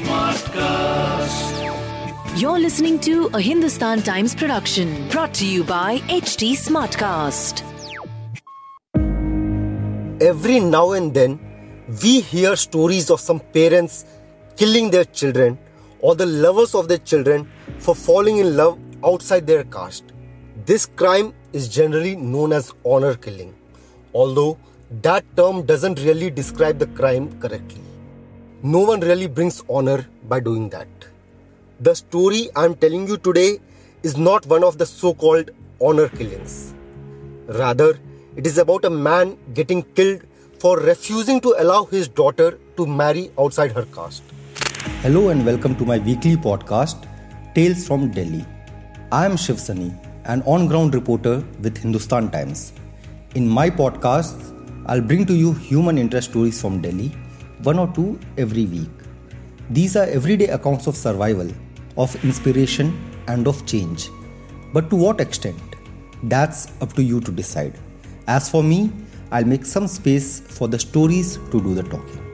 Smartcast. You're listening to a Hindustan Times production brought to you by HT Smartcast. Every now and then, we hear stories of some parents killing their children or the lovers of their children for falling in love outside their caste. This crime is generally known as honor killing, although that term doesn't really describe the crime correctly. No one really brings honor by doing that. The story I'm telling you today is not one of the so called honor killings. Rather, it is about a man getting killed for refusing to allow his daughter to marry outside her caste. Hello and welcome to my weekly podcast, Tales from Delhi. I am Shiv Sunny, an on ground reporter with Hindustan Times. In my podcasts, I'll bring to you human interest stories from Delhi, one or two every week. These are everyday accounts of survival, of inspiration, and of change. But to what extent? That's up to you to decide. As for me, I'll make some space for the stories to do the talking.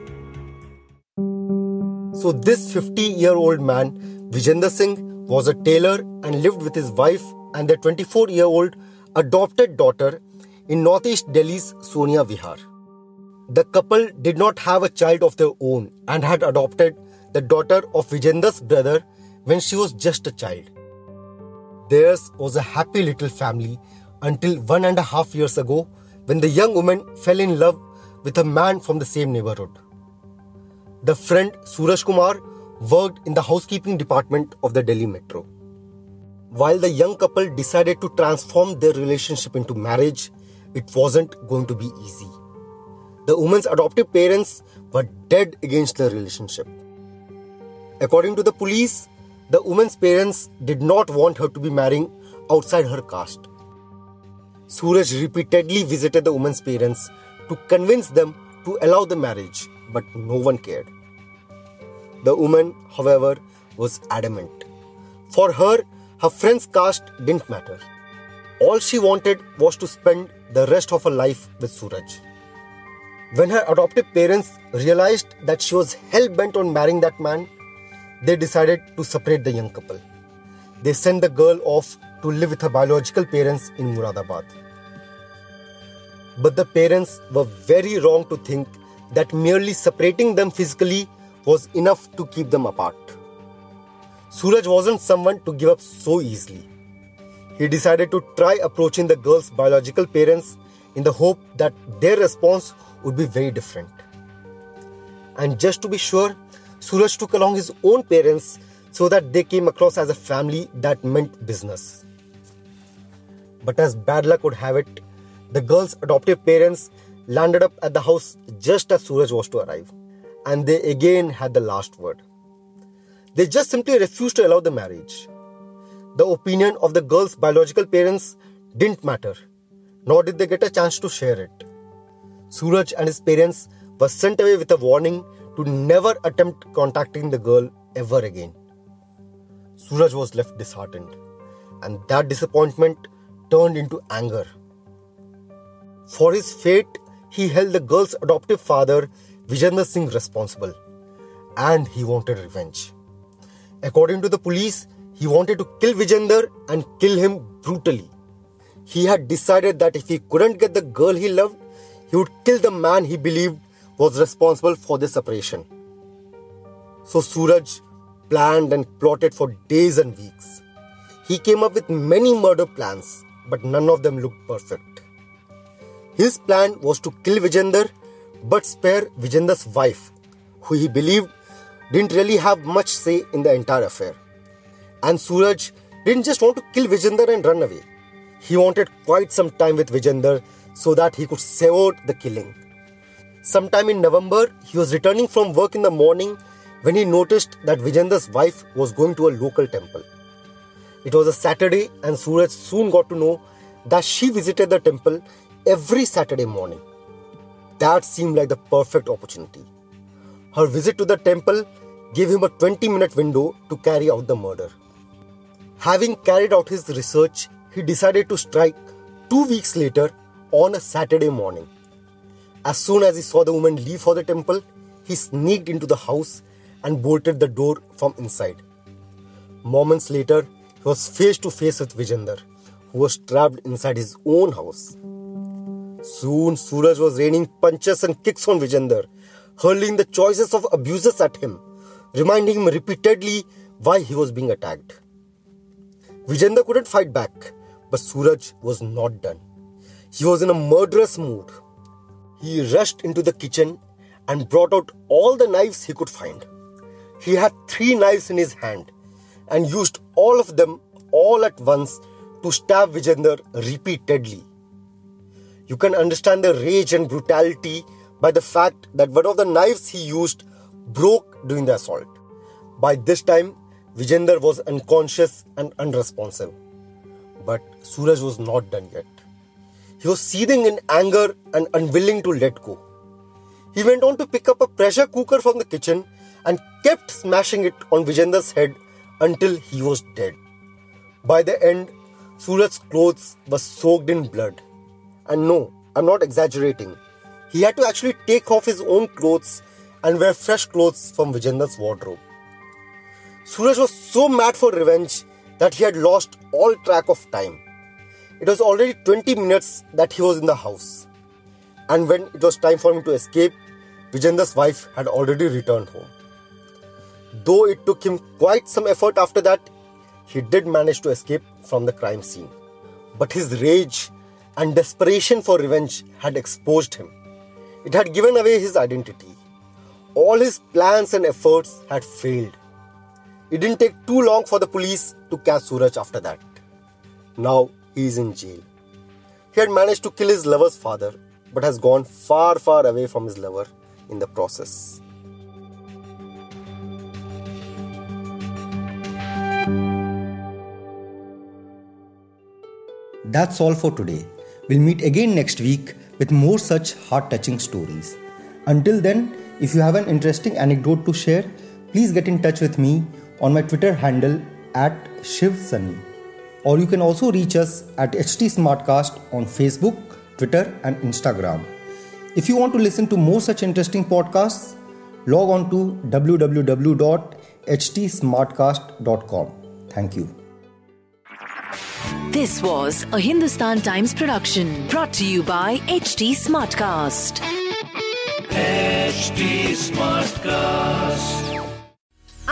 So, this 50 year old man, Vijender Singh, was a tailor and lived with his wife and their 24 year old adopted daughter in northeast Delhi's Sonia Vihar. The couple did not have a child of their own and had adopted the daughter of Vijender's brother when she was just a child. Theirs was a happy little family until one and a half years ago when the young woman fell in love with a man from the same neighborhood. The friend Suraj Kumar worked in the housekeeping department of the Delhi Metro. While the young couple decided to transform their relationship into marriage, it wasn't going to be easy. The woman's adoptive parents were dead against the relationship. According to the police, the woman's parents did not want her to be marrying outside her caste. Suraj repeatedly visited the woman's parents to convince them to allow the marriage, but no one cared. The woman, however, was adamant. For her, her friend's caste didn't matter. All she wanted was to spend the rest of her life with Suraj. When her adoptive parents realized that she was hell bent on marrying that man, they decided to separate the young couple. They sent the girl off to live with her biological parents in Moradabad. But the parents were very wrong to think that merely separating them physically was enough to keep them apart. Suraj wasn't someone to give up so easily. He decided to try approaching the girl's biological parents in the hope that their response would be very different. And just to be sure, Suraj took along his own parents so that they came across as a family that meant business. But as bad luck would have it, the girl's adoptive parents landed up at the house just as Suraj was to arrive, and they again had the last word. They just simply refused to allow the marriage. The opinion of the girl's biological parents didn't matter, nor did they get a chance to share it. Suraj and his parents were sent away with a warning to never attempt contacting the girl ever again. Suraj was left disheartened, and that disappointment turned into anger. For his fate, he held the girl's adoptive father, Vijender Singh, responsible, and he wanted revenge. According to the police, he wanted to kill Vijender and kill him brutally. He had decided that if he couldn't get the girl he loved, he would kill the man he believed was responsible for the separation. So Suraj planned and plotted for days and weeks. He came up with many murder plans, but none of them looked perfect. His plan was to kill Vijender but spare Vijender's wife, who he believed didn't really have much say in the entire affair. And Suraj didn't just want to kill Vijender and run away. He wanted quite some time with Vijender so that he could savor the killing. Sometime in November, he was returning from work in the morning when he noticed that Vijender's wife was going to a local temple. It was a Saturday, and Suraj soon got to know that she visited the temple every Saturday morning. That seemed like the perfect opportunity. Her visit to the temple gave him a 20 minute window to carry out the murder. Having carried out his research, he decided to strike two weeks later on a Saturday morning. As soon as he saw the woman leave for the temple, he sneaked into the house and bolted the door from inside. Moments later, he was face to face with Vijender, who was trapped inside his own house. Soon, Suraj was raining punches and kicks on Vijender, hurling the choices of abuses at him, reminding him repeatedly why he was being attacked. Vijender couldn't fight back, but Suraj was not done. He was in a murderous mood. He rushed into the kitchen and brought out all the knives he could find. He had three knives in his hand and used all of them all at once to stab Vijender repeatedly. You can understand the rage and brutality by the fact that one of the knives he used broke during the assault. By this time, Vijender was unconscious and unresponsive. But Suraj was not done yet. He was seething in anger and unwilling to let go. He went on to pick up a pressure cooker from the kitchen and kept smashing it on Vijender's head until he was dead. By the end, Suraj's clothes were soaked in blood. And no, I'm not exaggerating. He had to actually take off his own clothes and wear fresh clothes from Vijender's wardrobe. Suraj was so mad for revenge that he had lost all track of time. It was already 20 minutes that he was in the house. And when it was time for him to escape, Vijender's wife had already returned home. Though it took him quite some effort after that, he did manage to escape from the crime scene. But his rage and desperation for revenge had exposed him. It had given away his identity. All his plans and efforts had failed. It didn't take too long for the police to catch Suraj after that. Now he is in jail. He had managed to kill his lover's father, but has gone far, far away from his lover in the process. That's all for today. We'll meet again next week with more such heart touching stories. Until then, if you have an interesting anecdote to share, please get in touch with me on my Twitter handle at Shiv Sunny. Or you can also reach us at HT Smartcast on Facebook, Twitter, and Instagram. If you want to listen to more such interesting podcasts, log on to www.htsmartcast.com. Thank you. This was a Hindustan Times production brought to you by HT Smartcast. HT Smartcast.